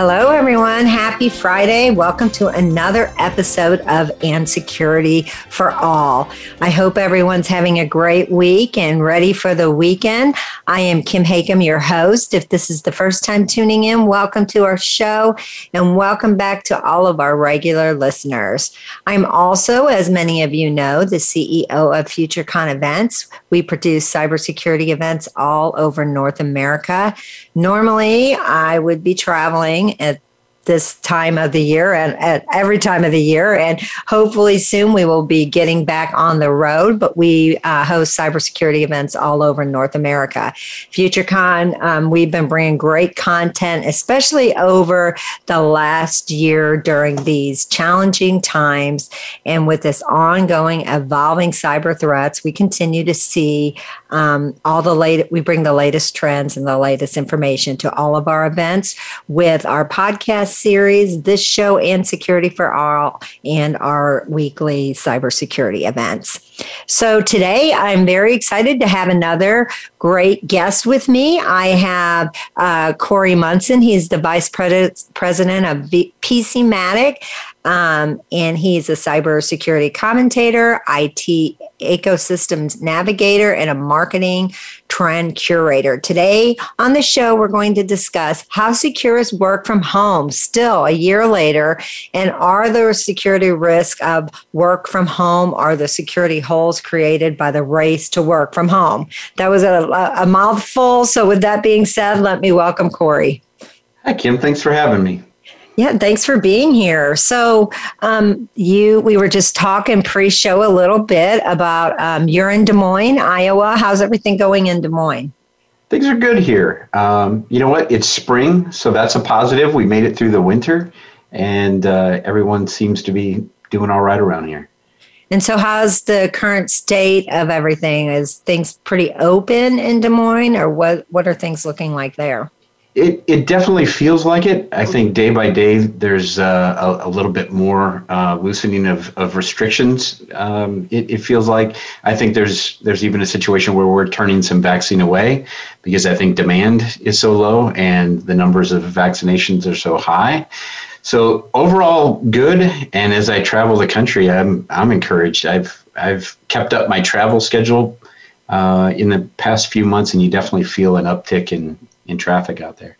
Hello, everyone. Happy Friday. Welcome to another episode of And Security for All. I hope everyone's having a great week and ready for the weekend. I am Kim Hakim, your host. If this is the first time tuning in, welcome to our show and welcome back to all of our regular listeners. I'm also, as many of you know, the CEO of FutureCon Events. We produce cybersecurity events all over North America. Normally, I would be traveling at this time of the year and at every time of the year. And hopefully soon we will be getting back on the road, but we uh, host cybersecurity events all over North America. FutureCon, um, we've been bringing great content, especially over the last year during these challenging times. And with this ongoing, evolving cyber threats, we continue to see um, all the late, we bring the latest trends and the latest information to all of our events with our podcast series, this show, and Security for All, and our weekly cybersecurity events. So today I'm very excited to have another great guest with me. I have uh, Corey Munson. He's the vice president of v- PCmatic. Um, and he's a cybersecurity commentator, IT ecosystems navigator, and a marketing trend curator. Today on the show, we're going to discuss how secure is work from home still a year later, and are there security risks of work from home? Are the security holes created by the race to work from home? That was a, a mouthful. So, with that being said, let me welcome Corey. Hi, Kim. Thanks for having me. Yeah, thanks for being here. So, um, you, we were just talking pre-show a little bit about um, you're in Des Moines, Iowa. How's everything going in Des Moines? Things are good here. Um, you know what? It's spring, so that's a positive. We made it through the winter, and uh, everyone seems to be doing all right around here. And so, how's the current state of everything? Is things pretty open in Des Moines, or what? What are things looking like there? It, it definitely feels like it. I think day by day there's uh, a, a, little bit more uh, loosening of, of restrictions. Um, it, it, feels like I think there's there's even a situation where we're turning some vaccine away because I think demand is so low and the numbers of vaccinations are so high. So overall, good. And as I travel the country, I'm I'm encouraged. I've I've kept up my travel schedule uh, in the past few months, and you definitely feel an uptick in in traffic out there.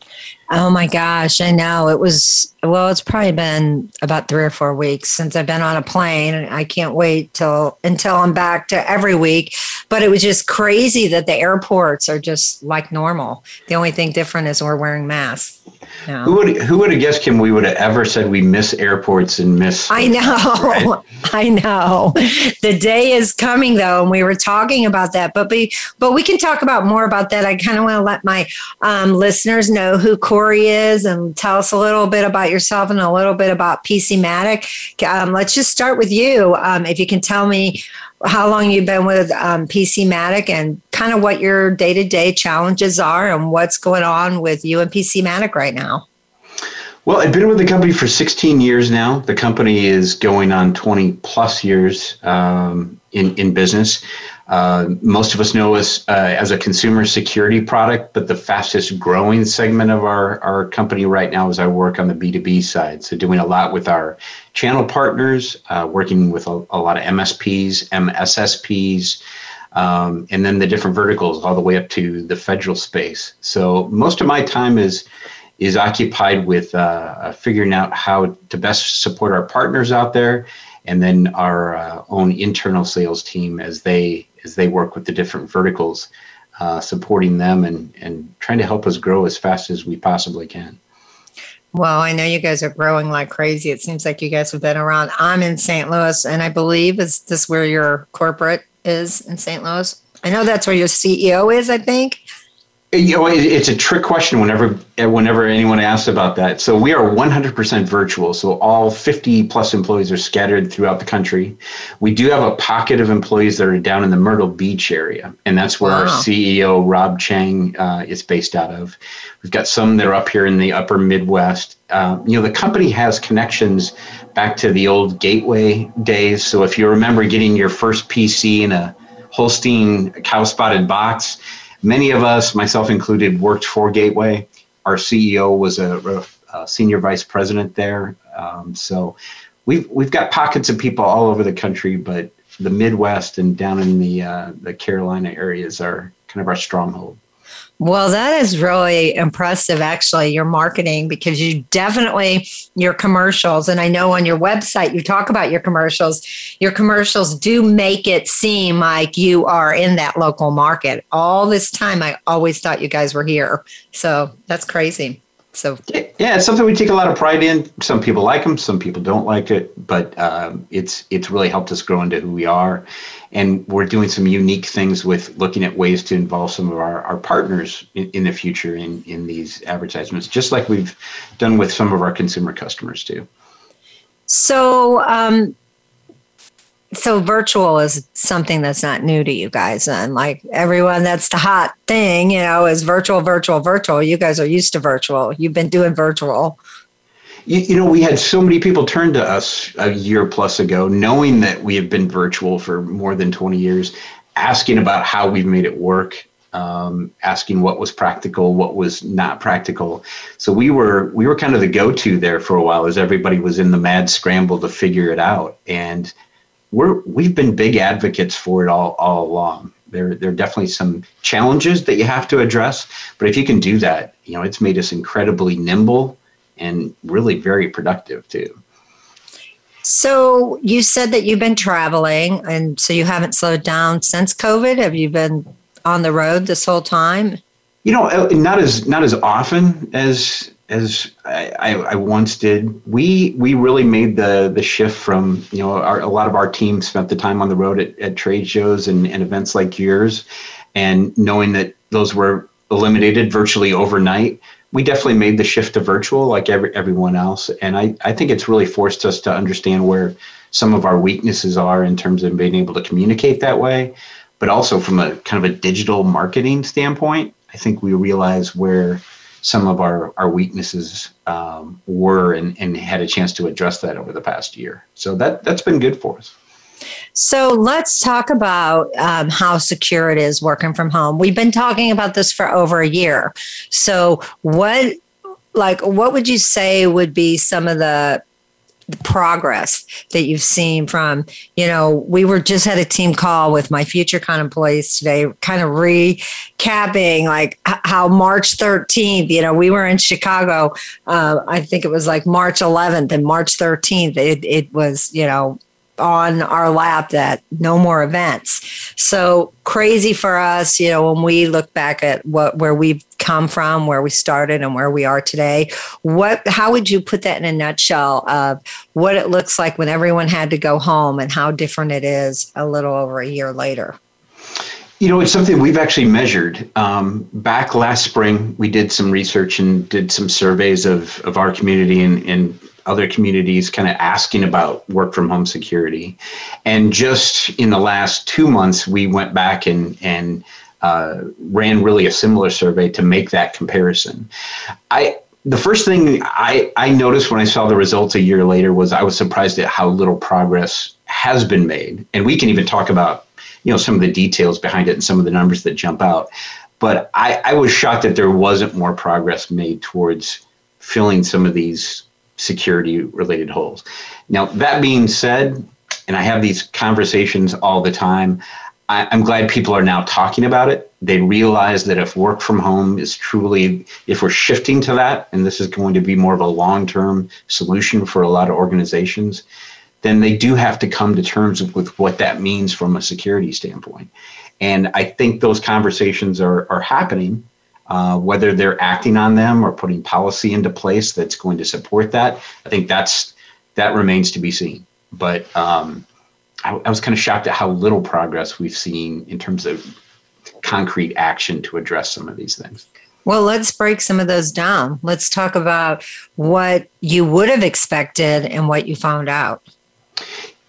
Oh my gosh, I know. It was, well, it's probably been about three or four weeks since I've been on a plane. I can't wait till until I'm back to every week. But it was just crazy that the airports are just like normal. The only thing different is we're wearing masks. No. Who would who would have guessed, Kim? We would have ever said we miss airports and miss. I know, right? I know. The day is coming though, and we were talking about that. But we but we can talk about more about that. I kind of want to let my um, listeners know who Corey is and tell us a little bit about yourself and a little bit about PCmatic. Um, let's just start with you. Um, if you can tell me how long you've been with um, PCmatic and kind of what your day to day challenges are and what's going on with you and PCmatic right now. Well, I've been with the company for 16 years now. The company is going on 20 plus years um, in, in business. Uh, most of us know us uh, as a consumer security product, but the fastest growing segment of our, our company right now is our work on the B2B side. So, doing a lot with our channel partners, uh, working with a, a, lot of MSPs, MSSPs, um, and then the different verticals all the way up to the federal space. So, most of my time is is occupied with uh, figuring out how to best support our partners out there and then our uh, own internal sales team as they as they work with the different verticals, uh, supporting them and, and trying to help us grow as fast as we possibly can. Well, I know you guys are growing like crazy. It seems like you guys have been around. I'm in St. Louis, and I believe is this where your corporate is in St. Louis? I know that's where your CEO is. I think. You know, it's a trick question whenever whenever anyone asks about that. So we are 100% virtual. So all 50 plus employees are scattered throughout the country. We do have a pocket of employees that are down in the Myrtle Beach area, and that's where wow. our CEO Rob Cheng uh, is based out of. We've got some that are up here in the Upper Midwest. Uh, you know, the company has connections back to the old Gateway days. So if you remember getting your first PC in a Holstein cow spotted box Many of us, myself included, worked for Gateway. Our CEO was a, a senior vice president there. Um, so we've we've got pockets of people all over the country, but the Midwest and down in the uh, the Carolina areas are kind of our stronghold. Well, that is really impressive, actually, your marketing, because you definitely, your commercials, and I know on your website you talk about your commercials, your commercials do make it seem like you are in that local market. All this time, I always thought you guys were here. So that's crazy. So yeah, it's something we take a lot of pride in. Some people like them, some people don't like it, but um, it's it's really helped us grow into who we are and we're doing some unique things with looking at ways to involve some of our, our partners in, in the future in, in these advertisements, just like we've done with some of our consumer customers too. So, um, so virtual is something that's not new to you guys and like everyone that's the hot thing you know is virtual virtual virtual you guys are used to virtual you've been doing virtual you, you, know, we had so many people turn to us a year plus ago, knowing that we have been virtual for more than 20 years, asking about how we've made it work, um, asking what was practical, what was not practical. So we were we were kind of the go-to there for a while, as everybody was in the mad scramble to figure it out. And we're we've been big advocates for it all all along. There, there are definitely some challenges that you have to address, but if you can do that, you know, it's made us incredibly nimble and really very productive too. So you said that you've been traveling, and so you haven't slowed down since COVID. Have you been on the road this whole time? You know, uh, not as not as often as as I, I, once did. We we really made the the shift from you know our, a lot of our team spent the time on the road at, at trade shows and, and events like yours, and knowing that those were eliminated virtually overnight we definitely made the shift to virtual like every, everyone else. And I, I think it's really forced us to understand where some of our weaknesses are in terms of being able to communicate that way. But also from a kind of a digital marketing standpoint, I think we realize where some of our, our weaknesses um, were and, and had a chance to address that over the past year. So that, that's been good for us. So let's talk about um, how secure it is working from home. We've been talking about this for over a year. So what, like, what would you say would be some of the the progress that you've seen from you know we were just had a team call with my FutureCon employees today kind of recapping like how march 13th you know we were in chicago uh, i think it was like march 11th and march 13th it, it was you know on our lap that no more events. So crazy for us, you know, when we look back at what where we've come from, where we started and where we are today. What how would you put that in a nutshell of what it looks like when everyone had to go home and how different it is a little over a year later? You know, it's something we've actually measured. Um, back last spring, we did some research and did some surveys of, of our community and, and other communities kind of asking about work from home security. And just in the last two months, we went back and, and uh, ran really a similar survey to make that comparison. I, the first thing I, I noticed when I saw the results a year later was I was surprised at how little progress has been made. And we can even talk about, you know, some of the details behind it and some of the numbers that jump out. But I, I was shocked that there wasn't more progress made towards filling some of these security related holes. Now, that being said, and I have these conversations all the time, I, am glad people are now talking about it. They realize that if work from home is truly, if we're shifting to that, and this is going to be more of a long term solution for a lot of organizations, then they do have to come to terms with what that means from a security standpoint. And I think those conversations are, are happening. Uh, whether they're acting on them or putting policy into place that's going to support that, I think that's that remains to be seen. But um, I, I, was kind of shocked at how little progress we've seen in terms of concrete action to address some of these things. Well, let's break some of those down. Let's talk about what you would have expected and what you found out.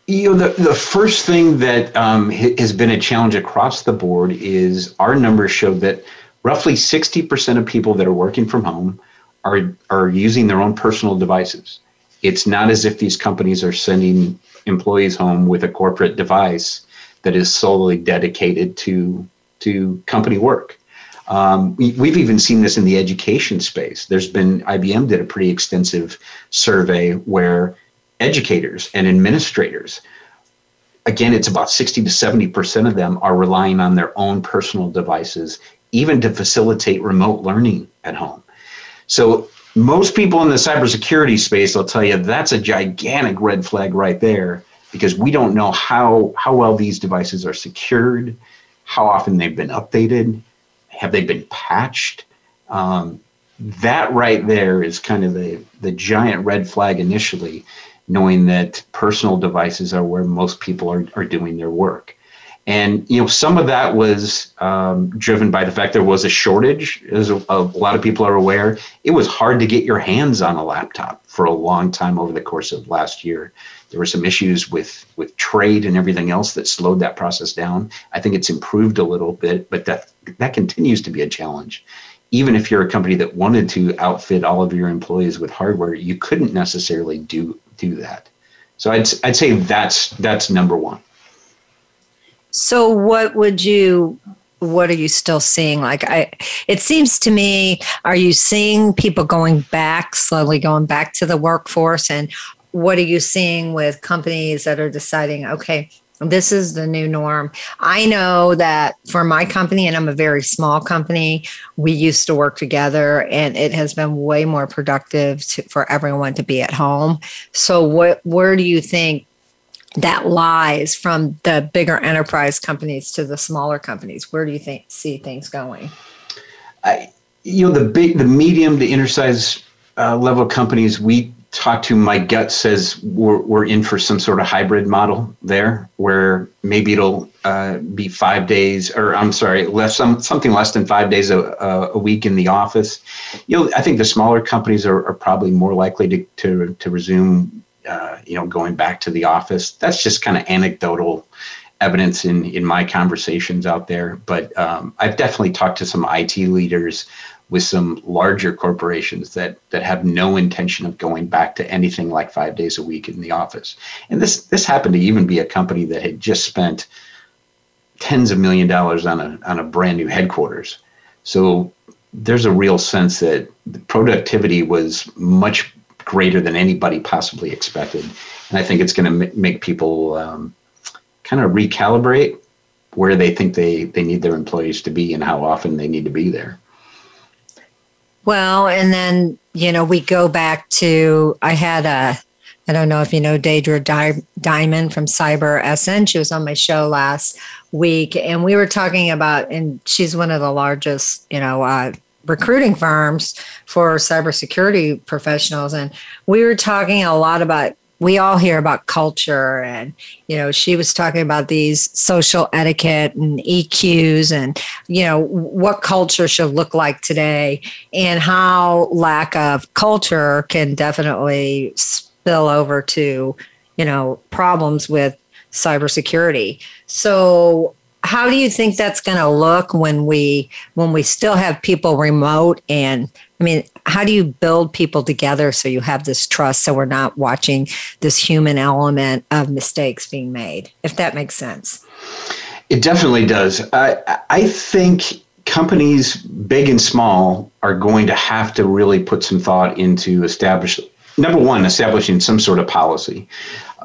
You know, the, the first thing that um, has been a challenge across the board is our numbers show that roughly 60% of people that are working from home are, are using their own personal devices. It's not as if these companies are sending employees home with a corporate device that is solely dedicated to, to company work. Um, we, have even seen this in the education space. There's been IBM did a pretty extensive survey where educators and administrators, again, it's about 60 to 70 percent of them are relying on their own personal devices, even to facilitate remote learning at home. So most people in the cybersecurity space will tell you that's a gigantic red flag right there because we don't know how how well these devices are secured, how often they've been updated have they been patched? Um, that right there is kind of the, the giant red flag initially, knowing that personal devices are where most people are, are doing their work. And you know, some of that was um, driven by the fact there was a shortage, as a, a, lot of people are aware. It was hard to get your hands on a laptop for a long time over the course of last year. There were some issues with with trade and everything else that slowed that process down. I think it's improved a little bit, but that that continues to be a challenge. Even if you're a company that wanted to outfit all of your employees with hardware, you couldn't necessarily do do that. So I'd I'd say that's that's number one. So what would you what are you still seeing? Like i it seems to me are you seeing people going back slowly going back to the workforce? And what are you seeing with companies that are deciding okay this is the new norm? I know that for my company and i'm a very small company we used to work together and it has been way more productive to, for everyone to be at home. So what where do you think that lies from the bigger enterprise companies to the smaller companies? Where do you think see things going? I, you know, the big, the medium the enterprise uh, level companies we talk to, my gut says we're, we're in for some sort of hybrid model there, where maybe it'll uh, be five days, or I'm sorry, less some, something less than five days a, a week in the office. You know, I think the smaller companies are, are probably more likely to, to, to resume uh, you know, going back to the office. That's just kind of anecdotal evidence in in my conversations out there. But um, I've definitely talked to some IT leaders with some larger corporations that that have no intention of going back to anything like five days a week in the office. And this this happened to even be a company that had just spent tens of million dollars on a on a brand new headquarters. So there's a real sense that productivity was much greater than anybody possibly expected. And I think it's going to make people um, kind of recalibrate where they think they, they need their employees to be and how often they need to be there. Well, and then, you know, we go back to, I had a, I don't know if you know Deidre Di- Diamond from Cyber SN. She was on my show last week, and we were talking about, and she's one of the largest, you know, uh, recruiting firms for cybersecurity professionals. And we were talking a lot about we all hear about culture and you know she was talking about these social etiquette and eqs and you know what culture should look like today and how lack of culture can definitely spill over to you know problems with cybersecurity so how do you think that's going to look when we when we still have people remote and i mean how do you build people together so you have this trust so we're not watching this human element of mistakes being made if that makes sense? It definitely does. I i think companies big and small are going to have to really put some thought into establish number one establishing some sort of policy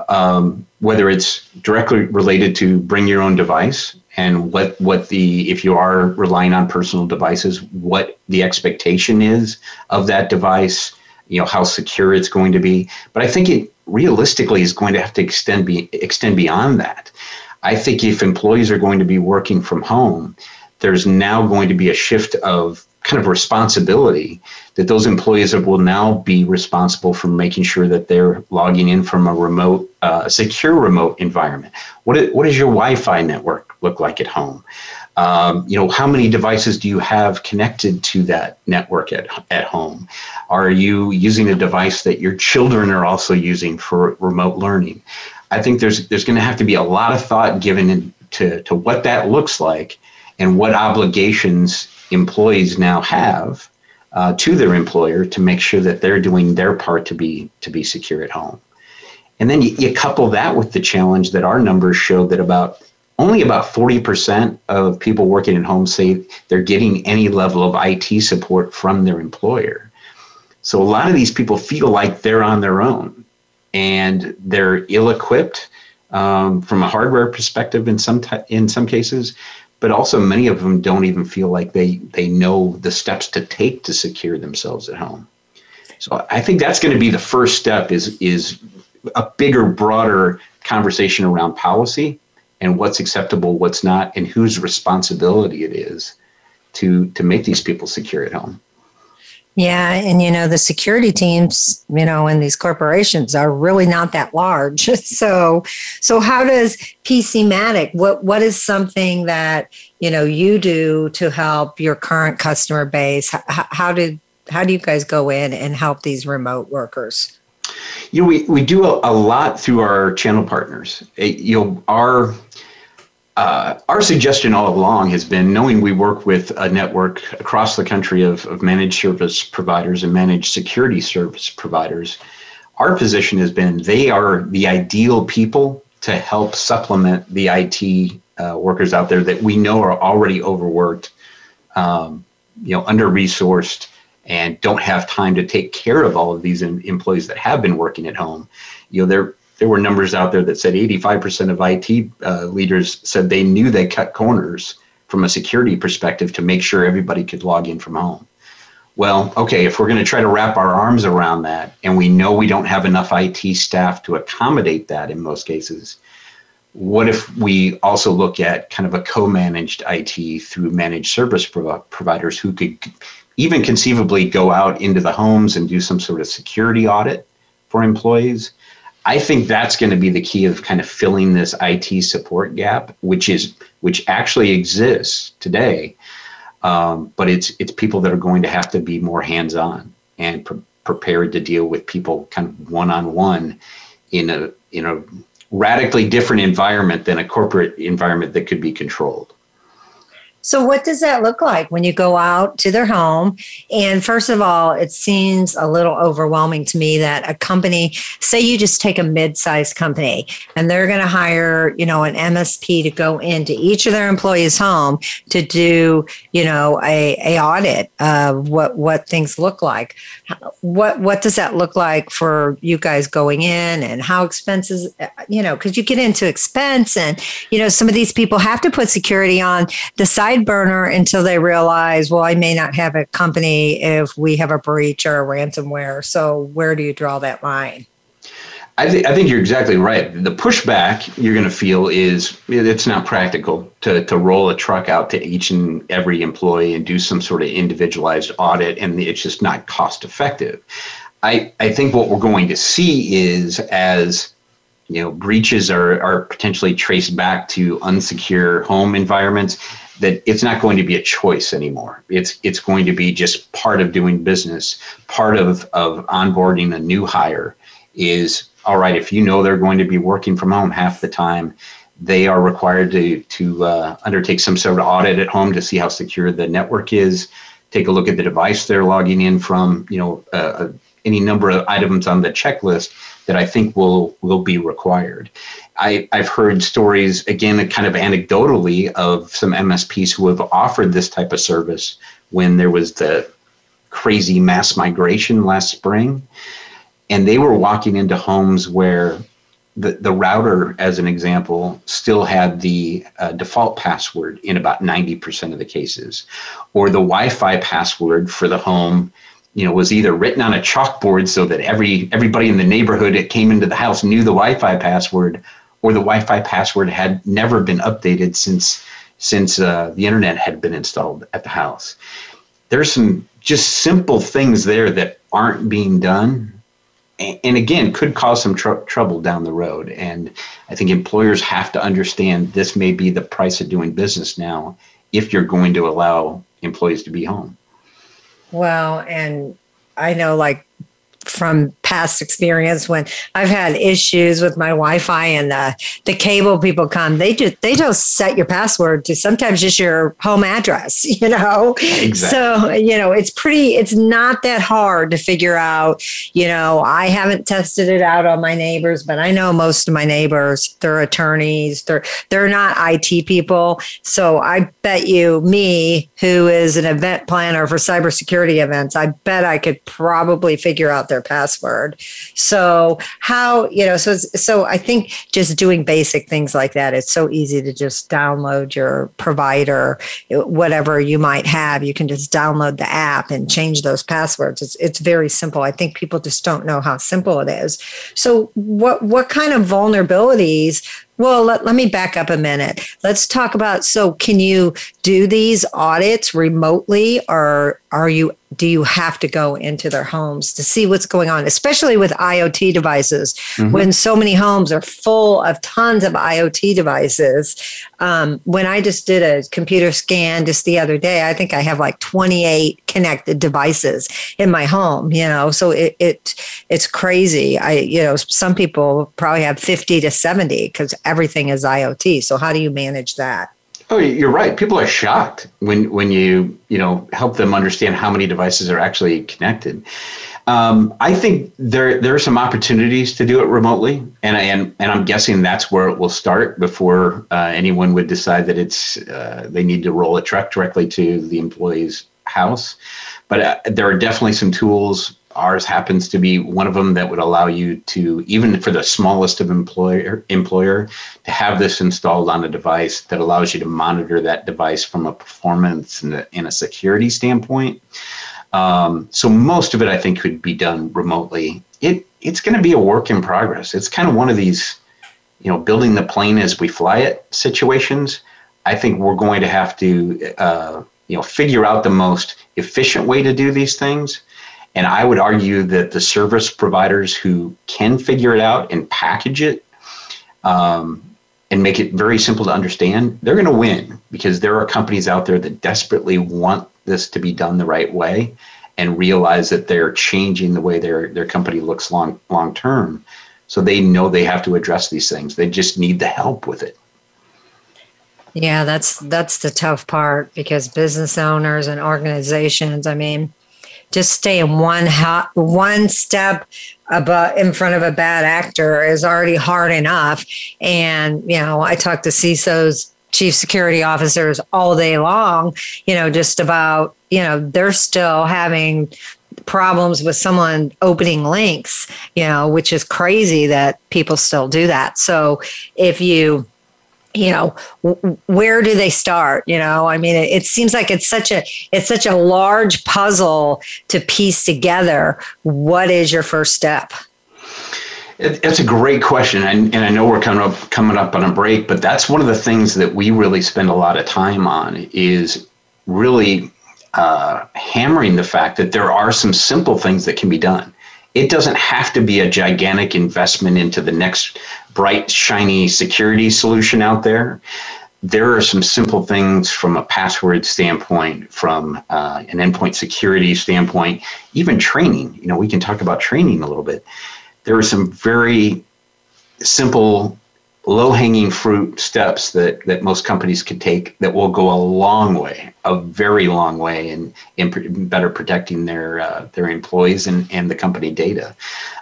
um, whether it's directly related to bring your own device and what what the if you are relying on personal devices what the expectation is of that device you know how secure it's going to be. But i think it realistically is going to have to extend be extend beyond that. I think if employees are going to be working from home there's now going to be a shift of kind of responsibility that those employees will now be responsible for making sure that they're logging in from a remote, uh, secure remote environment. What is, what does your Wi-Fi network look like at home? Um, you know, how many devices do you have connected to that network at, at home? Are you using a device that your children are also using for remote learning? I think there's there's going to have to be a lot of thought given into to what that looks like and what obligations employees now have uh, to their employer to make sure that they're doing their part to be to be secure at home. And then you, you couple that with the challenge that our numbers show that about only about 40% of people working at home say they're getting any level of IT support from their employer. So a lot of these people feel like they're on their own and they're ill equipped um, from a hardware perspective in some, t- in some cases, but also many of them don't even feel like they, they know the steps to take to secure themselves at home. So I think that's going to be the first step is, is a bigger, broader conversation around policy and what's acceptable, what's not, and whose responsibility it is to to make these people secure at home. Yeah, and you know the security teams, you know, in these corporations are really not that large. So, so how does PCmatic? What what is something that you know you do to help your current customer base? How, how did how do you guys go in and help these remote workers? You know, we, we do a, a lot through our channel partners. It, you know, our uh, our suggestion all along has been knowing we work with a network across the country of, of managed service providers and managed security service providers. Our position has been they are the ideal people to help supplement the IT uh, workers out there that we know are already overworked, um, you know, under resourced, and don't have time to take care of all of these employees that have been working at home. You know, there there were numbers out there that said 85% of IT uh, leaders said they knew they cut corners from a security perspective to make sure everybody could log in from home. Well, okay, if we're going to try to wrap our arms around that, and we know we don't have enough IT staff to accommodate that in most cases, what if we also look at kind of a co-managed IT through managed service providers who could even conceivably go out into the homes and do some sort of security audit for employees. I think that's going to be the key of kind of filling this IT support gap, which is which actually exists today. Um, but it's it's people that are going to have to be more hands-on and pre- prepared to deal with people kind of one-on-one in a in a radically different environment than a corporate environment that could be controlled. So, what does that look like when you go out to their home? And first of all, it seems a little overwhelming to me that a company, say you just take a mid-sized company and they're going to hire, you know, an MSP to go into each of their employees' home to do, you know, a, a audit of what what things look like. What what does that look like for you guys going in and how expenses, you know, because you get into expense and you know some of these people have to put security on the side burner until they realize, well, I may not have a company if we have a breach or a ransomware. So where do you draw that line? I, th- I think you're exactly right. The pushback you're going to feel is it's not practical to, to roll a truck out to each and every employee and do some sort of individualized audit, and it's just not cost effective. I, I think what we're going to see is as you know breaches are, are potentially traced back to unsecure home environments that it's not going to be a choice anymore. It's it's going to be just part of doing business. Part of of onboarding a new hire is all right. If you know they're going to be working from home half the time, they are required to to uh, undertake some sort of audit at home to see how secure the network is. Take a look at the device they're logging in from. You know, uh, uh any number of items on the checklist that I think will will be required. I, I've heard stories again, kind of anecdotally, of some MSPs who have offered this type of service when there was the crazy mass migration last spring, and they were walking into homes where the, the router, as an example, still had the uh, default password in about 90% of the cases, or the Wi Fi password for the home you know was either written on a chalkboard so that every everybody in the neighborhood that came into the house knew the Wi-Fi password, or the Wi-Fi password had never been updated since since uh, the internet had been installed at the house. There's some just simple things there that aren't being done, and, again could cause some tr- trouble down the road. And I think employers have to understand this may be the price of doing business now if you're going to allow employees to be home. Well, and I know like from past experience when I've had issues with my Wi-Fi and the the cable people come, they just they just set your password to sometimes just your home address, you know. Exactly. So you know it's pretty. It's not that hard to figure out. You know, I haven't tested it out on my neighbors, but I know most of my neighbors. They're attorneys. They're they're not IT people. So I bet you, me, who is an event planner for cybersecurity events, I bet I could probably figure out their password. So how, you know, so so I think just doing basic things like that, it's so easy to just download your provider, whatever you might have, you can just download the app and change those passwords. It's it's very simple. I think people just don't know how simple it is. So what what kind of vulnerabilities well, let, let me back up a minute. Let's talk about so can you do these audits remotely or are you do you have to go into their homes to see what's going on, especially with IoT devices? Mm-hmm. When so many homes are full of tons of IoT devices. Um, when I just did a computer scan just the other day, I think I have like 28 connected devices in my home. You know, so it, it it's crazy. I you know some people probably have 50 to 70 because everything is IoT. So how do you manage that? Oh, you're right. People are shocked when when you you know help them understand how many devices are actually connected. Um, I think there there are some opportunities to do it remotely, and and and I'm guessing that's where it will start before uh, anyone would decide that it's uh, they need to roll a truck directly to the employee's house. But uh, there are definitely some tools ours happens to be one of them that would allow you to even for the smallest of employer employer to have this installed on a device that allows you to monitor that device from a performance and a, and a security standpoint um, so most of it i think could be done remotely. It it's going to be a work in progress. It's kind of one of these you know building the plane as we fly it situations. I think we're going to have to uh, you know figure out the most efficient way to do these things. And I would argue that the service providers who can figure it out and package it um, and make it very simple to understand, they're going to win because there are companies out there that desperately want this to be done the right way and realize that they're changing the way their, their company looks long long term. So they know they have to address these things. They just need the help with it. Yeah, that's that's the tough part because business owners and organizations, I mean, just staying one ha- one step above in front of a bad actor is already hard enough. And you know, I talk to CISOs, chief security officers all day long. You know, just about you know they're still having problems with someone opening links. You know, which is crazy that people still do that. So if you you know where do they start you know i mean it, it, seems like it's such a it's such a large puzzle to piece together what is your first step it, it's a great question and, and i know we're coming up coming up on a break but that's one of the things that we really spend a lot of time on is really uh, hammering the fact that there are some simple things that can be done it doesn't have to be a gigantic investment into the next bright, shiny security solution out there. There are some simple things from a password standpoint, from uh, an endpoint security standpoint, even training. You know, we can talk about training a little bit. There are some very simple low hanging fruit steps that, that most companies could take that will go a long way, a very long way in, in better protecting their, uh, their employees and, and the company data.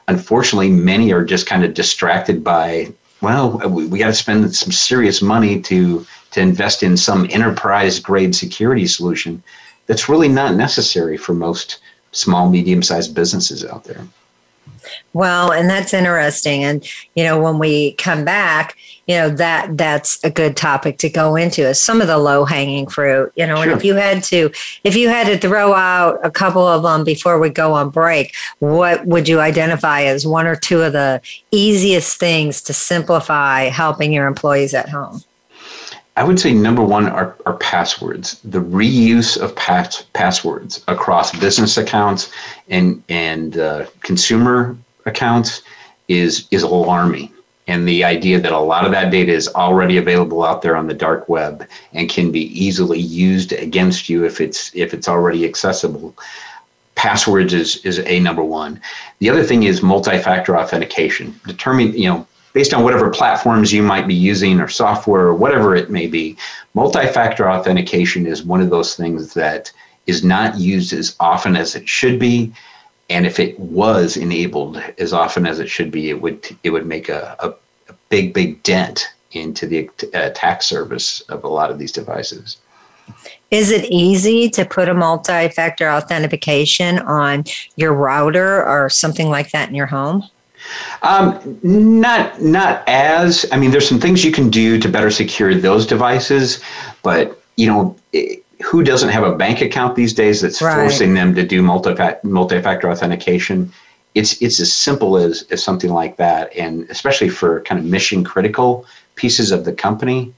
Unfortunately, many are just kind of distracted by, well, we, we got to spend some serious money to, to invest in some enterprise grade security solution that's really not necessary for most small, medium sized businesses out there. Well, and that's interesting. And, you know, when we come back, you know, that that's a good topic to go into is some of the low hanging fruit, you know, sure. and if you had to, if you had to throw out a couple of them before we go on break, what would you identify as one or two of the easiest things to simplify helping your employees at home? I would say number one are, are passwords. The reuse of pass, passwords across business accounts and and uh, consumer accounts is is alarming. and the idea that a lot of that data is already available out there on the dark web and can be easily used against you if it's if it's already accessible passwords is is a number one the other thing is multi-factor authentication determine you know based on whatever platforms you might be using or software or whatever it may be multi-factor authentication is one of those things that is not used as often as it should be and if it was enabled as often as it should be, it would it would make a, a, a big big dent into the attack surface of a lot of these devices. Is it easy to put a multi-factor authentication on your router or something like that in your home? Um, not not as. I mean, there's some things you can do to better secure those devices, but you know, it, who doesn't have a bank account these days that's right. forcing them to do multi multi-factor authentication? It's it's as simple as as something like that, and especially for kind of mission critical pieces of the company,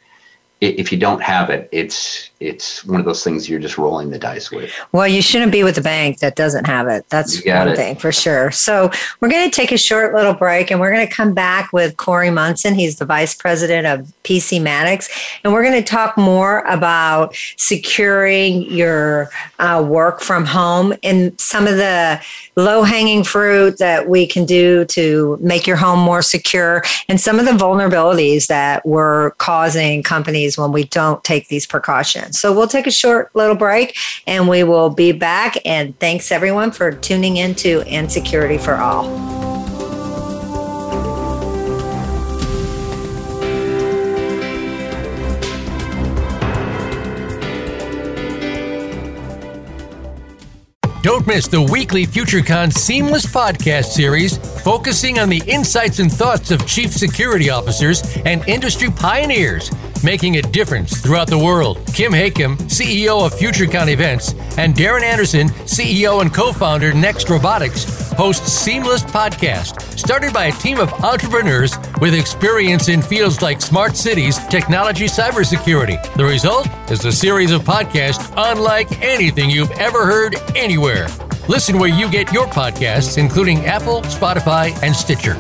if you don't have it, it's it's one of those things you're just rolling the dice with. Well, you shouldn't be with a bank that doesn't have it. That's one it. thing for sure. So we're going to take a short little break, and we're going to come back with Corey Munson. He's the vice president of PCmatics, and we're going to talk more about securing your uh, work from home and some of the low hanging fruit that we can do to make your home more secure, and some of the vulnerabilities that we're causing companies when we don't take these precautions. So we'll take a short little break and we will be back. And thanks everyone for tuning into And Security for All. Don't miss the weekly FutureCon Seamless podcast series focusing on the insights and thoughts of chief security officers and industry pioneers making a difference throughout the world. Kim Hakim, CEO of FutureCon Events, and Darren Anderson, CEO and co-founder Next Robotics, host Seamless Podcast, started by a team of entrepreneurs with experience in fields like smart cities, technology, cybersecurity. The result is a series of podcasts unlike anything you've ever heard anywhere. Listen where you get your podcasts, including Apple, Spotify, and Stitcher.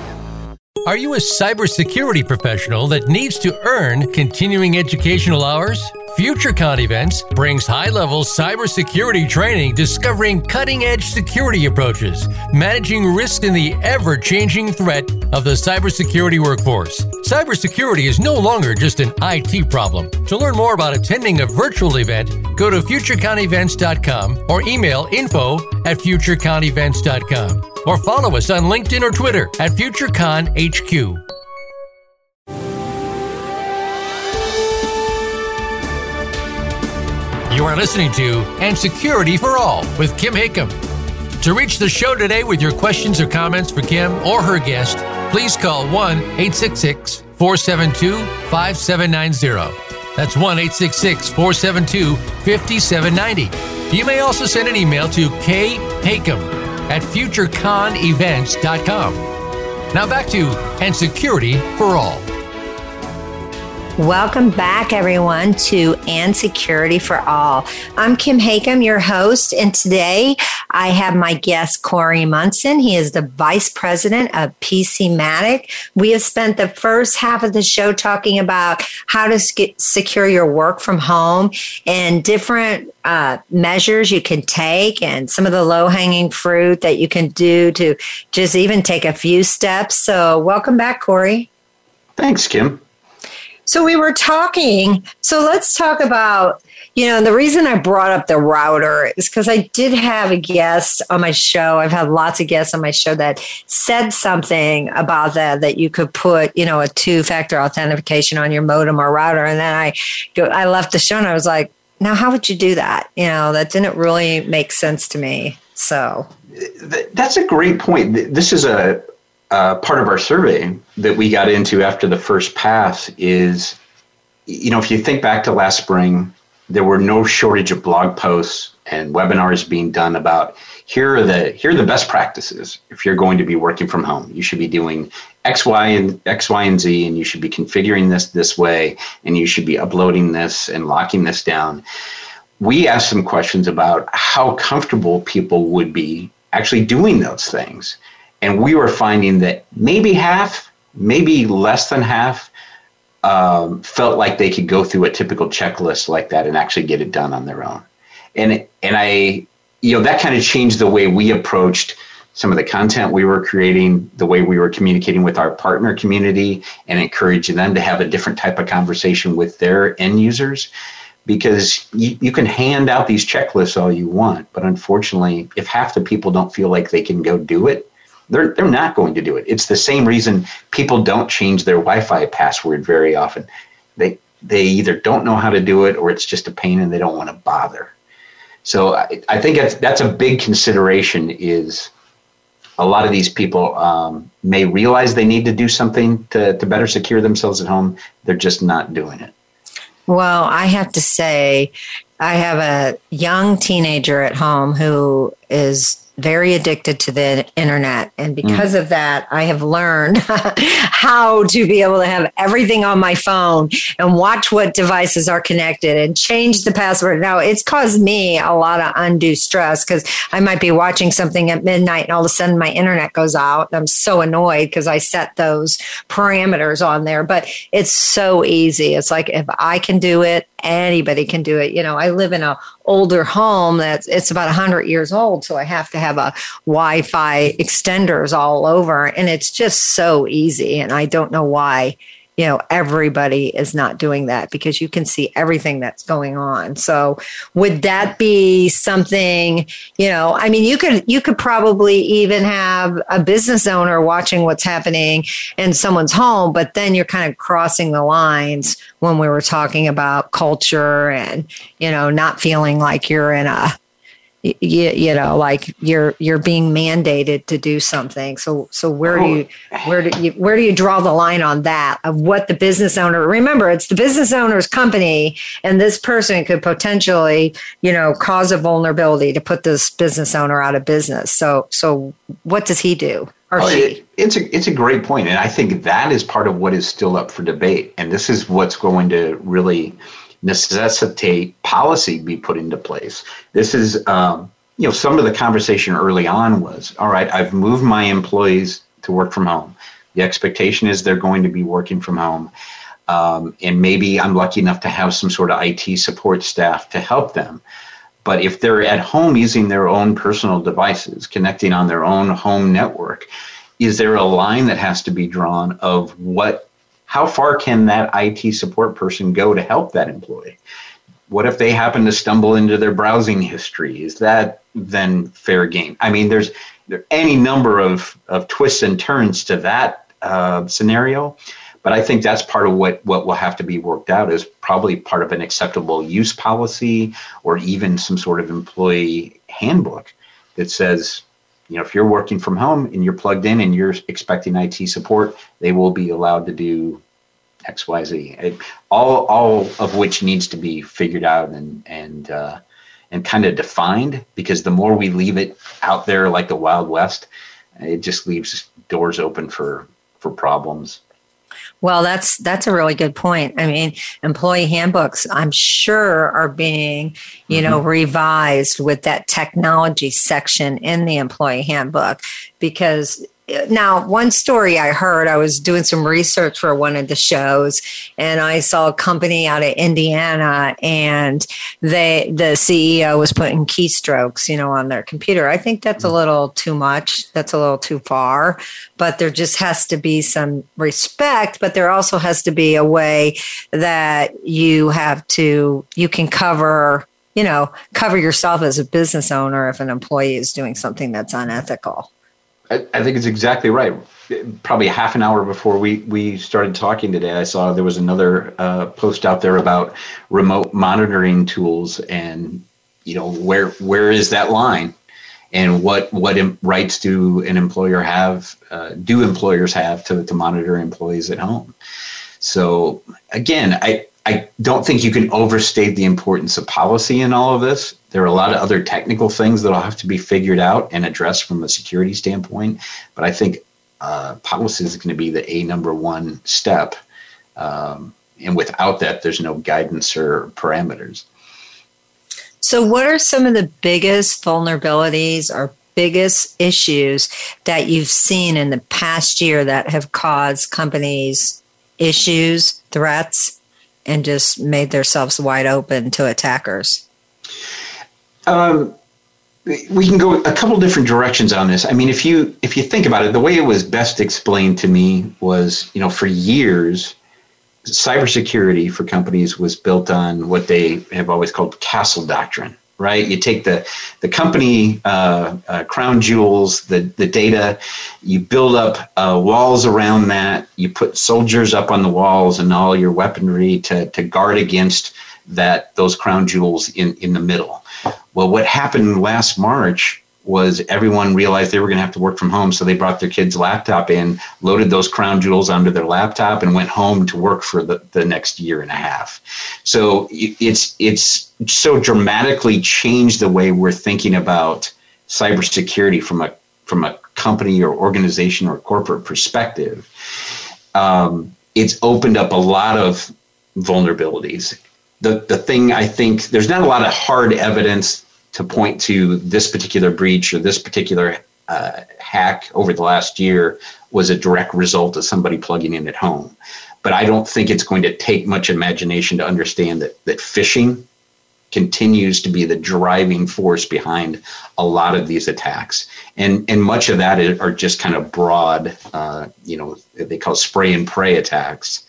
Are you a cybersecurity professional that needs to earn continuing educational hours? FutureCon Events brings high level cybersecurity training discovering cutting edge security approaches, managing risk in the ever changing threat of the cybersecurity workforce. Cybersecurity is no longer just an IT problem. To learn more about attending a virtual event, go to futureconevents.com or email info at futureconevents.com or follow us on LinkedIn or Twitter at FutureConHQ. You are listening to And Security for All with Kim Hakim. To reach the show today with your questions or comments for Kim or her guest, please call 1 866 472 5790. That's 1 866 472 5790. You may also send an email to khakim at futureconevents.com. Now back to And Security for All. Welcome back, everyone, to And Security for All. I'm Kim Hakim, your host, and today I have my guest, Corey Munson. He is the Vice President of PCmatic. We have spent the first half of the show talking about how to secure your work from home and different uh, measures you can take and some of the low hanging fruit that you can do to just even take a few steps. So, welcome back, Corey. Thanks, Kim. So we were talking. So let's talk about, you know, the reason I brought up the router is because I did have a guest on my show. I've had lots of guests on my show that said something about that, that you could put, you know, a two factor authentication on your modem or router. And then I go, I left the show and I was like, now how would you do that? You know, that didn't really make sense to me. So that's a great point. This is a, uh, part of our survey that we got into after the first pass is, you know, if you think back to last spring, there were no shortage of blog posts and webinars being done about here are the here are the best practices if you're going to be working from home. You should be doing X, Y, and X, Y, and Z, and you should be configuring this this way, and you should be uploading this and locking this down. We asked some questions about how comfortable people would be actually doing those things and we were finding that maybe half maybe less than half um, felt like they could go through a typical checklist like that and actually get it done on their own. And and I, you know, that kind of changed the way we approached some of the content we were creating, the way we were communicating with our partner community, and encouraging them to have a different type of conversation with their end users. Because you, you can hand out these checklists all you want, but unfortunately, if half the people don't feel like they can go do it, they're, they're not going to do it. It's the same reason people don't change their Wi Fi password very often. They, they either don't know how to do it or it's just a pain and they don't want to bother. So I, I think that's, that's a big consideration is a lot of these people um, may realize they need to do something to, to better secure themselves at home. They're just not doing it. Well, I have to say, I have a young teenager at home who is very addicted to the internet. And because mm. of that, I have learned how to be able to have everything on my phone and watch what devices are connected and change the password. Now, it's caused me a lot of undue stress because I might be watching something at midnight and all of a sudden my internet goes out. I'm so annoyed because I set those parameters on there. But it's so easy. It's like if I can do it, anybody can do it. You know, I live in a older home that's it's about 100 years old so i have to have a wi-fi extenders all over and it's just so easy and i don't know why you know everybody is not doing that because you can see everything that's going on. So would that be something you know i mean you could you could probably even have a business owner watching what's happening in someone's home but then you're kind of crossing the lines when we were talking about culture and you know not feeling like you're in a you, you know like you're you're being mandated to do something. So so where do you oh. where do you where do you draw the line on that of what the business owner remember it's the business owner's company and this person could potentially you know cause a vulnerability to put this business owner out of business. So so what does he do? Or oh, it, it's a it's a great point and i think that is part of what is still up for debate and this is what's going to really necessitate policy be put into place. This is, um, you know, some of the conversation early on was, all right, I've moved my employees to work from home. The expectation is they're going to be working from home. Um, and maybe I'm lucky enough to have some sort of IT support staff to help them. But if they're at home using their own personal devices, connecting on their own home network, is there a line that has to be drawn of what how far can that IT support person go to help that employee? What if they happen to stumble into their browsing history? Is that then fair game? I mean, there's there any number of, of twists and turns to that uh, scenario, but I think that's part of what, what will have to be worked out is probably part of an acceptable use policy or even some sort of employee handbook that says you know, if you're working from home and you're plugged in and you're expecting IT support, they will be allowed to do X, Y, Z. All, all of which needs to be figured out and and uh, and kind of defined because the more we leave it out there like the Wild West, it just leaves doors open for for problems. Well, that's that's a really good point. I mean, employee handbooks, I'm sure, are being, you mm-hmm. know, revised with that technology section in the employee handbook because now one story i heard i was doing some research for one of the shows and i saw a company out of indiana and they the ceo was putting keystrokes you know on their computer. I think that's a mm. little too much. That's a little too far. But there just has to be some respect but there also has to be a way that you have to you can cover you know cover yourself as a business owner if an employee is doing something that's unethical I, I think it's exactly right. Probably half an hour before we, we started talking today, I saw there was another uh, post out there about remote monitoring tools and you know where where is that line and what what rights do an employer have uh, do employers have to, to monitor employees at home so again i I don't think you can overstate the importance of policy in all of this. There are a lot of other technical things that'll have to be figured out and addressed from a security standpoint. But I think uh, policy is going to be the a number one step. Um, and without that, there's no guidance or parameters. So, what are some of the biggest vulnerabilities or biggest issues that you've seen in the past year that have caused companies issues, threats, and just made themselves wide open to attackers? Um, we can go a couple different directions on this. I mean, if you if you think about it, the way it was best explained to me was, you know, for years, cybersecurity for companies was built on what they have always called castle doctrine. Right? You take the the company uh, uh, crown jewels, the the data, you build up uh, walls around that. You put soldiers up on the walls and all your weaponry to to guard against that those crown jewels in in the middle well, what happened last March was everyone realized they were going to have to work from home, so they brought their kids' laptop in, loaded those crown jewels onto their laptop, and went home to work for the, the next year and a half. So it's it's so dramatically changed the way we're thinking about cybersecurity from a from a company or organization or corporate perspective. Um, it's opened up a lot of vulnerabilities. The the thing I think there's not a lot of hard evidence to point to this particular breach or this particular uh, hack over the last year was a direct result of somebody plugging in at home. But I don't think it's going to take much imagination to understand that, that phishing continues to be the driving force behind a lot of these attacks. And, and much of that are just kind of broad, uh, you know, they call spray and pray attacks,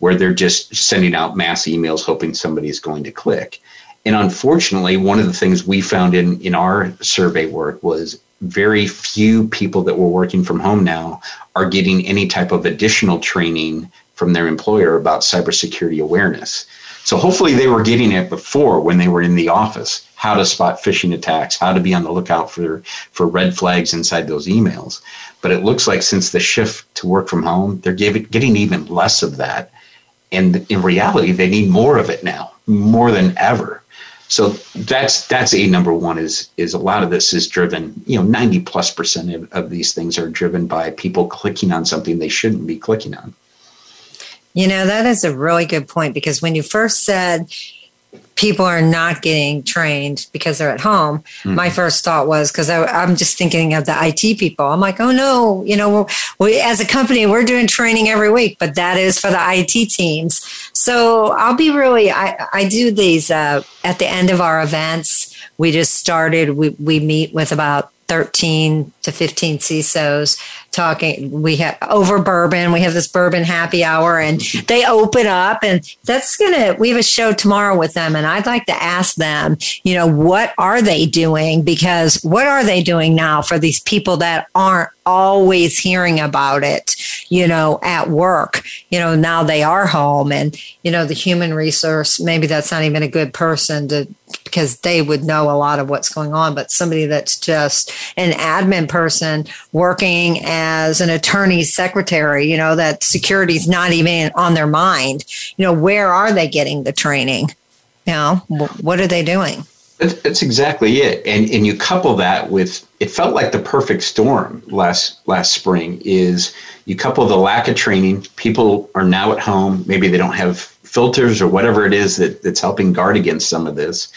where they're just sending out mass emails hoping somebody's going to click. And unfortunately, one of the things we found in, in our survey work was very few people that were working from home now are getting any type of additional training from their employer about cybersecurity awareness. So hopefully they were getting it before when they were in the office, how to spot phishing attacks, how to be on the lookout for, for red flags inside those emails. But it looks like since the shift to work from home, they're getting even less of that. And in reality, they need more of it now, more than ever so that's that's a number one is is a lot of this is driven you know 90 plus percent of, of these things are driven by people clicking on something they shouldn't be clicking on. You know that is a really good point because when you first said people are not getting trained because they're at home. Mm-hmm. My first thought was because I'm just thinking of the IT people. I'm like, oh no, you know, we, as a company, we're doing training every week, but that is for the IT teams. So I'll be really, I, I do these uh, at the end of our events. We just started, we, we meet with about 13 to 15 CISOs talking. We have over bourbon. We have this bourbon happy hour and they open up and that's to, we have a show tomorrow with them. And I'd like to ask them, you know, what are they doing? Because what are they doing now for these people that aren't always hearing about it, you know, at work. You know, now they are home and, you know, the human resource, maybe that's not even a good person to, because they would know a lot of what's going on, but somebody that's just an admin person working as an attorney's secretary, you know, that security's not even on their mind. You know, where are they getting the training? You know, what are they doing? That's exactly it. And and you couple that with it felt like the perfect storm last last spring is you couple the lack of training, people are now at home, maybe they don't have filters or whatever it is that, that's helping guard against some of this.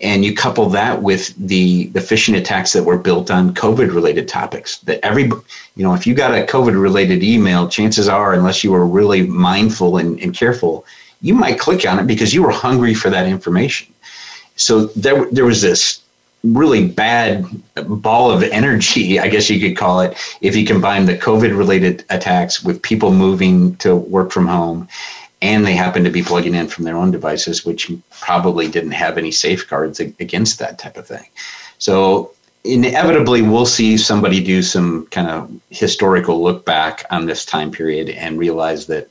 And you couple that with the the phishing attacks that were built on COVID related topics. That every you know, if you got a COVID related email, chances are, unless you were really mindful and, and careful, you might click on it because you were hungry for that information so there, there was this really bad ball of energy, I guess you could call it, if you combine the COVID related attacks with people moving to work from home and they happen to be plugging in from their own devices, which probably didn't have any safeguards against that type of thing. So inevitably, we'll see somebody do some kind of historical look back on this time period and realize that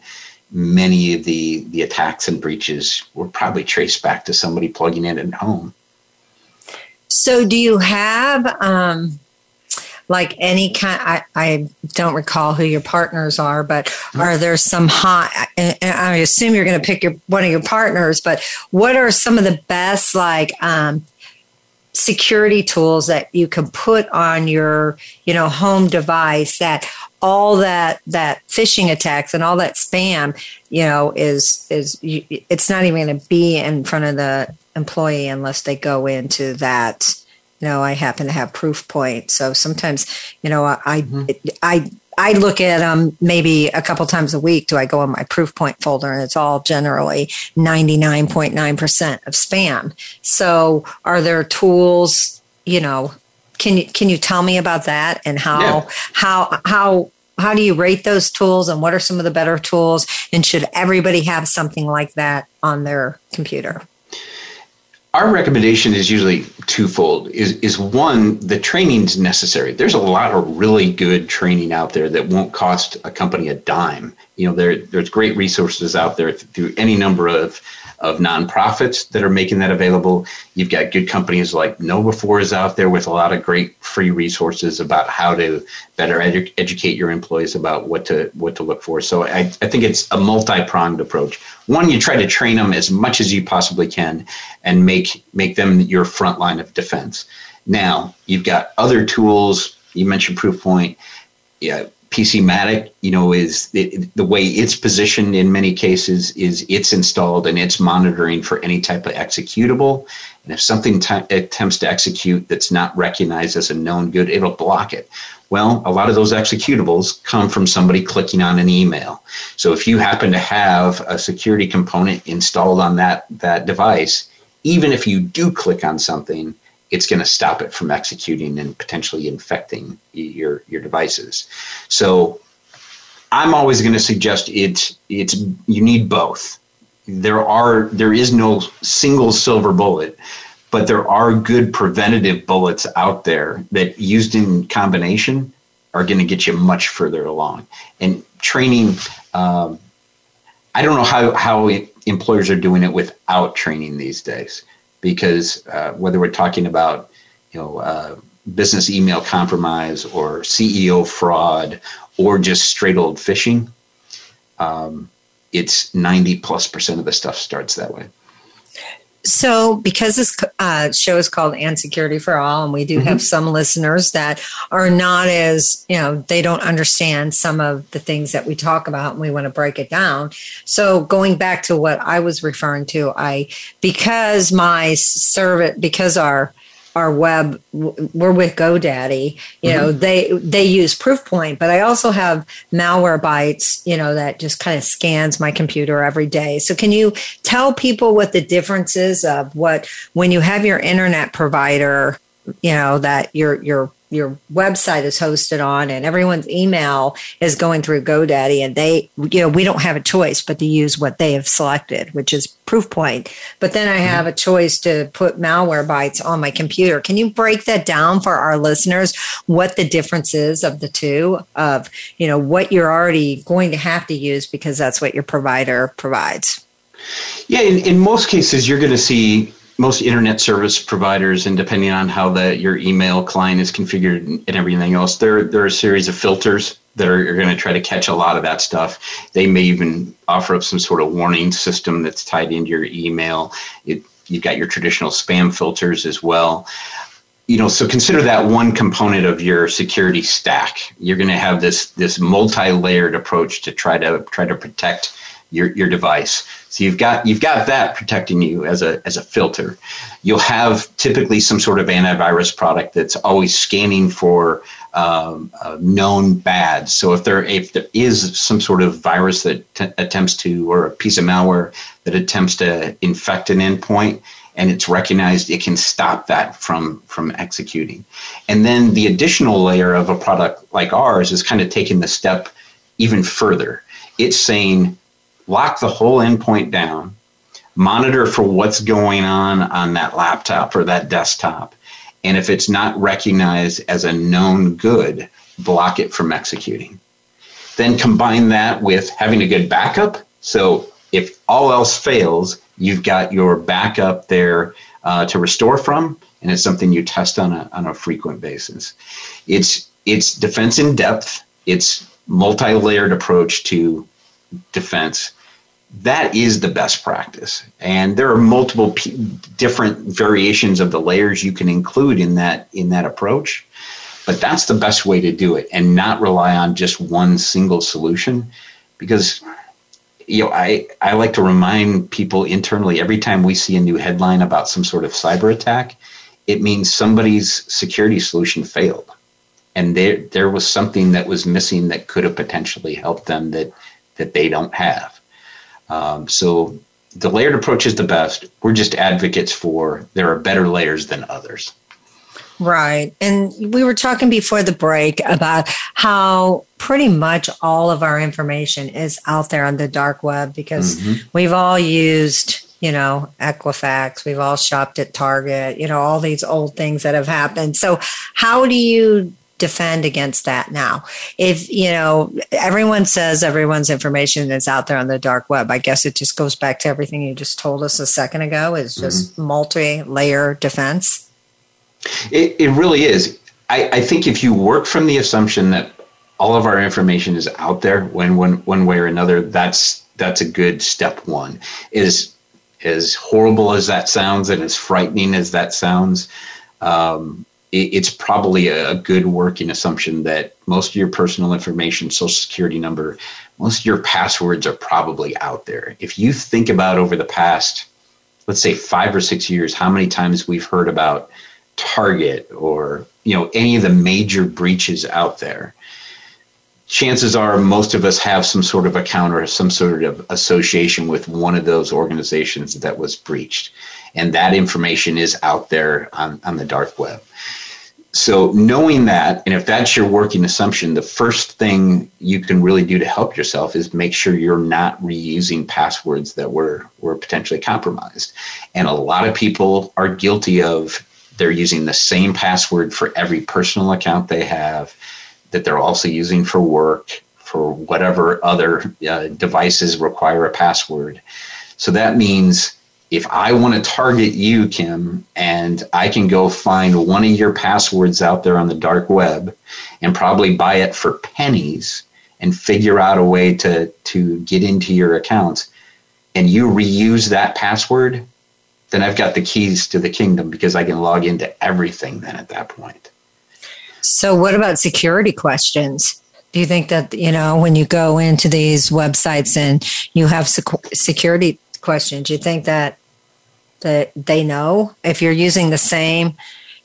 many of the the attacks and breaches were probably traced back to somebody plugging in at home. So, do you have um, like any kind? I, I don't recall who your partners are, but are there some hot? I assume you're going to pick your one of your partners, but what are some of the best like? Um, security tools that you can put on your you know home device that all that that phishing attacks and all that spam, you know, is is it's not even going to be in front of the employee unless they go into that know, I happen to have Proofpoint. So sometimes, you know, I, mm-hmm. I, I look at them maybe a couple times a week. Do I go in my Proofpoint folder and it's all generally 99.9% of spam. So are there tools, you know, can you, can you tell me about that and how, yeah. how, how, how do you rate those tools and what are some of the better tools? And should everybody have something like that on their computer? Our recommendation is usually twofold. Is is one the training's necessary. There's a lot of really good training out there that won't cost a company a dime. You know there there's great resources out there through any number of of nonprofits that are making that available. You've got good companies like KnowBe4 is out there with a lot of great free resources about how to better edu- educate your employees about what to what to look for. So I, I think it's a multi-pronged approach. One, you try to train them as much as you possibly can and make make them your front line of defense. Now, you've got other tools. You mentioned Proofpoint. Yeah, PCmatic, you know, is the, the way it's positioned in many cases is it's installed and it's monitoring for any type of executable. And if something t- attempts to execute that's not recognized as a known good, it'll block it. Well, a lot of those executables come from somebody clicking on an email. So if you happen to have a security component installed on that, that device, even if you do click on something, it's going to stop it from executing and potentially infecting your your devices. So I'm always going to suggest it's it's you need both. There are there is no single silver bullet, but there are good preventative bullets out there that used in combination are going to get you much further along. And training, um, I don't know how how employers are doing it without training these days because uh, whether we're talking about you know uh, business email compromise or CEO fraud or just straight old phishing, um, it's 90 plus percent of the stuff starts that way. So, because this uh, show is called And Security for All, and we do mm-hmm. have some listeners that are not as, you know, they don't understand some of the things that we talk about and we want to break it down. So, going back to what I was referring to, I, because my servant because our, our web we're with godaddy you know mm-hmm. they they use proofpoint but i also have malware malwarebytes you know that just kind of scans my computer every day so can you tell people what the difference is of what when you have your internet provider you know that your your your website is hosted on and everyone's email is going through GoDaddy and they, you know, we don't have a choice but to use what they have selected, which is Proofpoint. But then I have a choice to put malware Malwarebytes on my computer. Can you break that down for our listeners? What the difference is of the two of, you know, what you're already going to have to use because that's what your provider provides? Yeah, in, in most cases, you're going to see most internet service providers, and depending on how the your email client is configured and everything else, there there are a series of filters that are, are going to try to catch a lot of that stuff. They may even offer up some sort of warning system that's tied into your email. It, you've got your traditional spam filters as well. You know, so consider that one component of your security stack. You're going to have this this multi-layered approach to try to try to protect your, your device. So you've got you've got that protecting you as a as a filter. You'll have typically some sort of antivirus product that's always scanning for um, uh, known bads. So if there if there is some sort of virus that t- attempts to or a piece of malware that attempts to infect an endpoint and it's recognized, it can stop that from from executing. And then the additional layer of a product like ours is kind of taking the step even further. It's saying lock the whole endpoint down, monitor for what's going on on that laptop or that desktop. And if it's not recognized as a known good, block it from executing. Then combine that with having a good backup. So if all else fails, you've got your backup there uh, to restore from, and it's something you test on a, on a frequent basis. It's, it's defense in depth. It's multi-layered approach to defense that is the best practice and there are multiple p- different variations of the layers you can include in that in that approach but that's the best way to do it and not rely on just one single solution because you know i i like to remind people internally every time we see a new headline about some sort of cyber attack it means somebody's security solution failed. And there, there was something that was missing that could have potentially helped them that, that they don't have. Um, so the layered approach is the best. We're just advocates for there are better layers than others. Right. And we were talking before the break about how pretty much all of our information is out there on the dark web because mm-hmm. we've all used, you know, Equifax, we've all shopped at Target, you know, all these old things that have happened. So, how do you defend against that now? If, you know, everyone says everyone's information is out there on the dark web, I guess it just goes back to everything you just told us a second ago is just mm-hmm. multi layer defense. It, it really is. I, I think if you work from the assumption that all of our information is out there when one one way or another, that's that's a good step one. Is as horrible as that sounds and as frightening as that sounds, um, it's probably a, good working assumption that most of your personal information, social security number, most of your passwords are probably out there. If you think about over the past, let's say five or six years, how many times we've heard about Target or you know any of the major breaches out there, chances are most of us have some sort of account or some sort of association with one of those organizations that was breached, and that information is out there on, on the dark web. So knowing that, and if that's your working assumption, the first thing you can really do to help yourself is make sure you're not reusing passwords that were were potentially compromised. And a lot of people are guilty of they're using the same password for every personal account they have, that they're also using for work, for whatever other uh, devices require a password. So that means if I want to target you, Kim, and I can go find one of your passwords out there on the dark web and probably buy it for pennies and figure out a way to, to get into your accounts, and you reuse that password, then I've got the keys to the kingdom because I can log into everything then at that point. So, what about security questions? Do you think that, you know, when you go into these websites and you have security questions, you think that that they know if you're using the same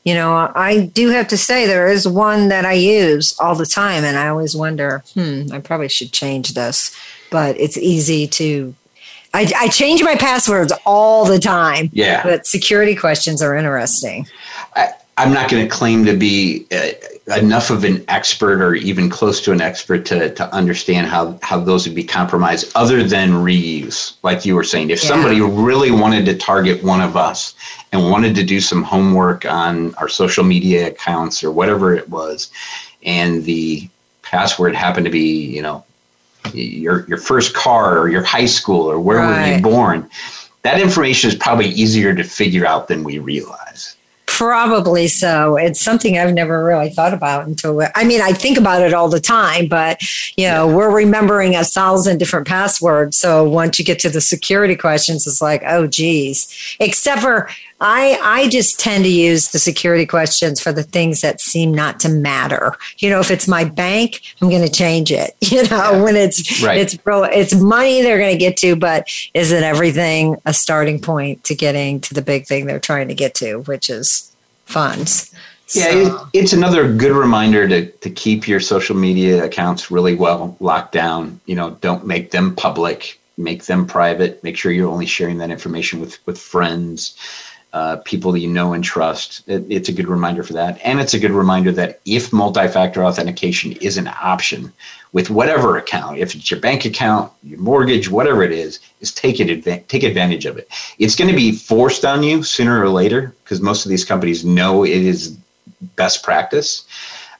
you know i do have to say there is one that i use all the time and i always wonder hmm i probably should change this but it's easy to I, I change my passwords all the time. Yeah. But security questions are interesting. I, am not going to claim to be uh, enough of an expert or even close to an expert to, to understand how, how those would be compromised other than reuse. Like you were saying, if yeah. somebody really wanted to target one of us and wanted to do some homework on our social media accounts or whatever it was, and the password happened to be, you know, your your first car or your high school or where right. were you born that information is probably easier to figure out than we realize Probably so. It's something I've never really thought about until, I mean, I think about it all the time, but, you know, yeah. we're remembering a thousand different passwords. So once you get to the security questions, it's like, oh, geez. Except for I, I just tend to use the security questions for the things that seem not to matter. You know, if it's my bank, I'm going to change it. You know, yeah. when it's right. it's it's money they're going to get to, but is it everything a starting point to getting to the big thing they're trying to get to, which is funds? Yeah, so. it's another good reminder to to keep your social media accounts really well locked down. You know, don't make them public. Make them private. Make sure you're only sharing that information with with friends uh, people that you know and trust. It, it's a good reminder for that. And it's a good reminder that if multi factor authentication is an option with whatever account, if it's your bank account, your mortgage, whatever it is, is take, it adva- take advantage of it. It's going to be forced on you sooner or later because most of these companies know it is best practice.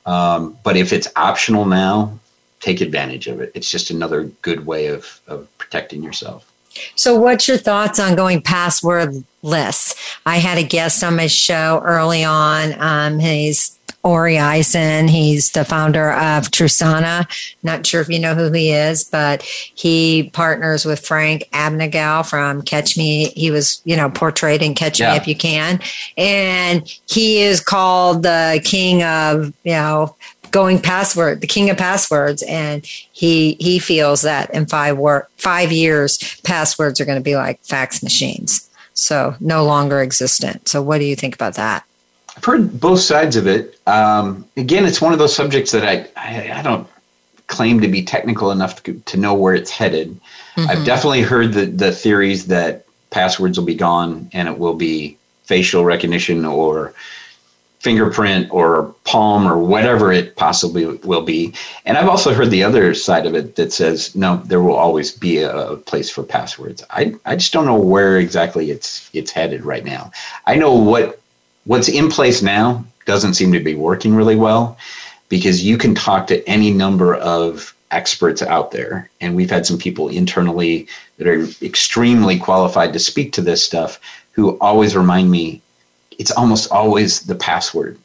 Um, but if it's optional now, take advantage of it. It's just another good way of, of protecting yourself. So, what's your thoughts on going passwordless? I had a guest on my show early on. Um, he's Ori Eisen. He's the founder of Trusona. Not sure if you know who he is, but he partners with Frank Abagnale from Catch Me. He was, you know, portrayed in Catch yeah. Me If You Can. And he is called the king of, you know, going password, the king of passwords, and he he feels that in five work five years, passwords are going to be like fax machines, so no longer existent. So, what do you think about that? I've heard both sides of it. Um, again, it's one of those subjects that I, I, I don't claim to be technical enough to, to know where it's headed. Mm-hmm. I've definitely heard the, the theories that passwords will be gone and it will be facial recognition or fingerprint or palm or whatever it possibly will be. And I've also heard the other side of it that says, no, there will always be a place for passwords. I, I just don't know where exactly it's it's headed right now. I know what what's in place now doesn't seem to be working really well because you can talk to any number of experts out there and we've had some people internally that are extremely qualified to speak to this stuff who always remind me it's almost always the password.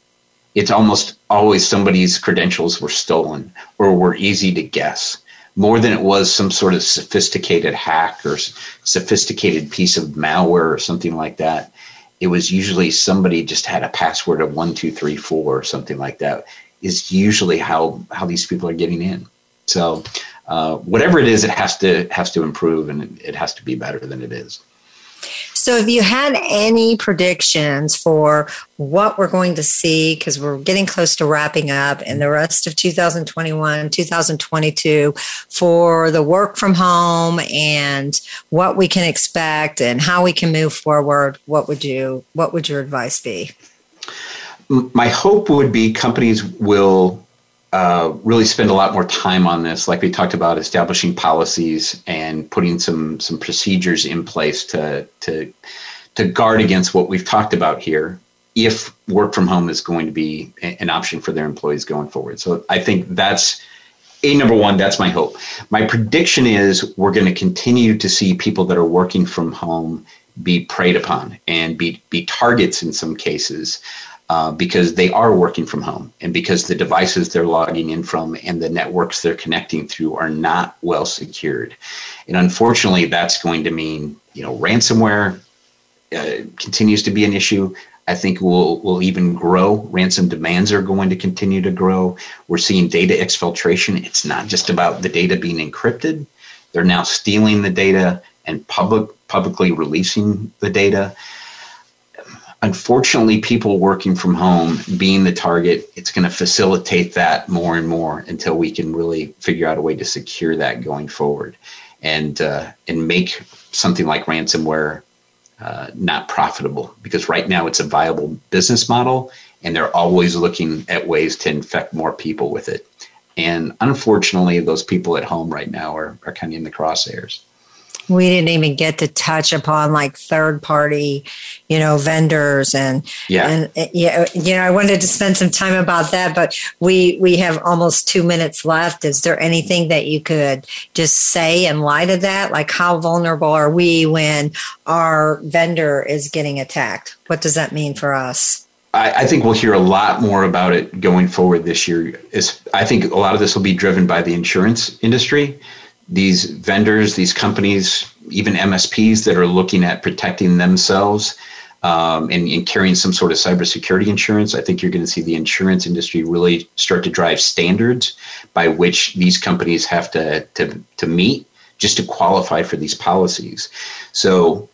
It's almost always somebody's credentials were stolen or were easy to guess more than it was some sort of sophisticated hack or sophisticated piece of malware or something like that. It was usually somebody just had a password of one, two, three, four or something like that is usually how, how these people are getting in. So uh, whatever it is, it has to has to improve and it has to be better than it is. So, if you had any predictions for what we're going to see, because we're getting close to wrapping up in the rest of 2021, 2022, for the work from home and what we can expect and how we can move forward, what would you what would your advice be? My hope would be companies will uh, really spend a lot more time on this, like we talked about, establishing policies and putting some some procedures in place to to to guard against what we've talked about here. If work from home is going to be an option for their employees going forward, so I think that's a number one. That's my hope. My prediction is we're going to continue to see people that are working from home be preyed upon and be be targets in some cases uh, because they are working from home and because the devices they're logging in from and the networks they're connecting through are not well secured. And unfortunately, that's going to mean you know ransomware uh, continues to be an issue. I think will will even grow. Ransom demands are going to continue to grow. We're seeing data exfiltration. It's not just about the data being encrypted. They're now stealing the data and public publicly releasing the data unfortunately, people working from home being the target, it's going to facilitate that more and more until we can really figure out a way to secure that going forward, and uh, and make something like ransomware uh, not profitable. Because right now it's a viable business model, and they're always looking at ways to infect more people with it. And unfortunately, those people at home right now are, are kind of in the crosshairs we didn't even get to touch upon like third party you know vendors and yeah. and uh, yeah you know i wanted to spend some time about that but we we have almost two minutes left. Is there anything that you could just say in light of that? Like how vulnerable are we when our vendor is getting attacked? What does that mean for us? I, think we'll hear a lot more about it going forward this year. Is I think a lot of this will be driven by the insurance industry these vendors, these companies, even MSPs that are looking at protecting themselves um, and, and, carrying some sort of cybersecurity insurance, I think you're going to see the insurance industry really start to drive standards by which these companies have to, to, to meet just to qualify for these policies. So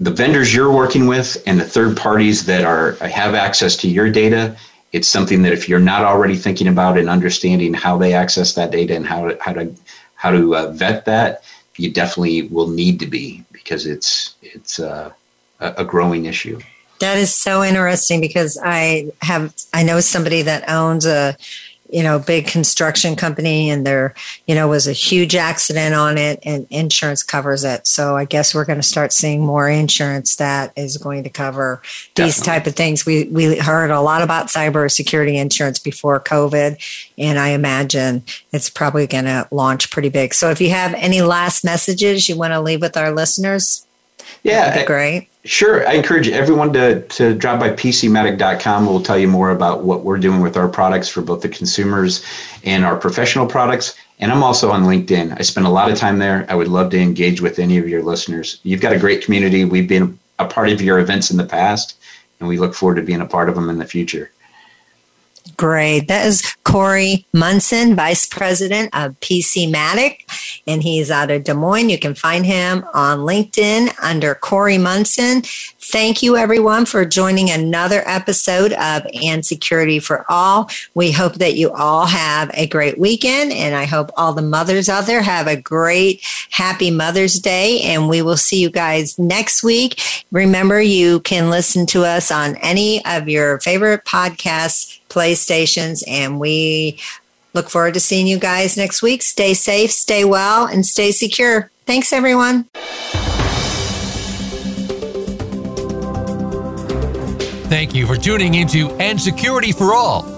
the vendors you're working with and the third parties that are have access to your data, it's something that if you're not already thinking about and understanding how they access that data and how to, how to how to uh, vet that, you definitely will need to be because it's it's uh, a growing issue. That is so interesting because I have I know somebody that owns a you know big construction company and there you know was a huge accident on it and insurance covers it. So i guess we're going to start seeing more insurance that is going to cover these type of things. We we heard a lot about cyber security insurance before covid and i imagine it's probably going to launch pretty big. So if you have any last messages you want to leave with our listeners yeah great Sure. I encourage everyone to, to drop by pcmatic.com. We'll tell you more about what we're doing with our products for both the consumers and our professional products. And I'm also on LinkedIn. I spend a lot of time there. I would love to engage with any of your listeners. You've got a great community. We've been a part of your events in the past, and we look forward to being a part of them in the future. Great. That is Corey Munson, Vice President of PCmatic. and he's out of Des Moines. You can find him on LinkedIn under Corey Munson. Thank you, everyone, for joining another episode of And Security for All. We hope that you all have a great weekend, and I hope all the mothers out there have a great, happy Mother's Day. And we will see you guys next week. Remember, you can listen to us on any of your favorite podcasts, playstations, and we look forward to seeing you guys next week. Stay safe, stay well, and stay secure. Thanks, everyone. Thank you for tuning into And Security for All.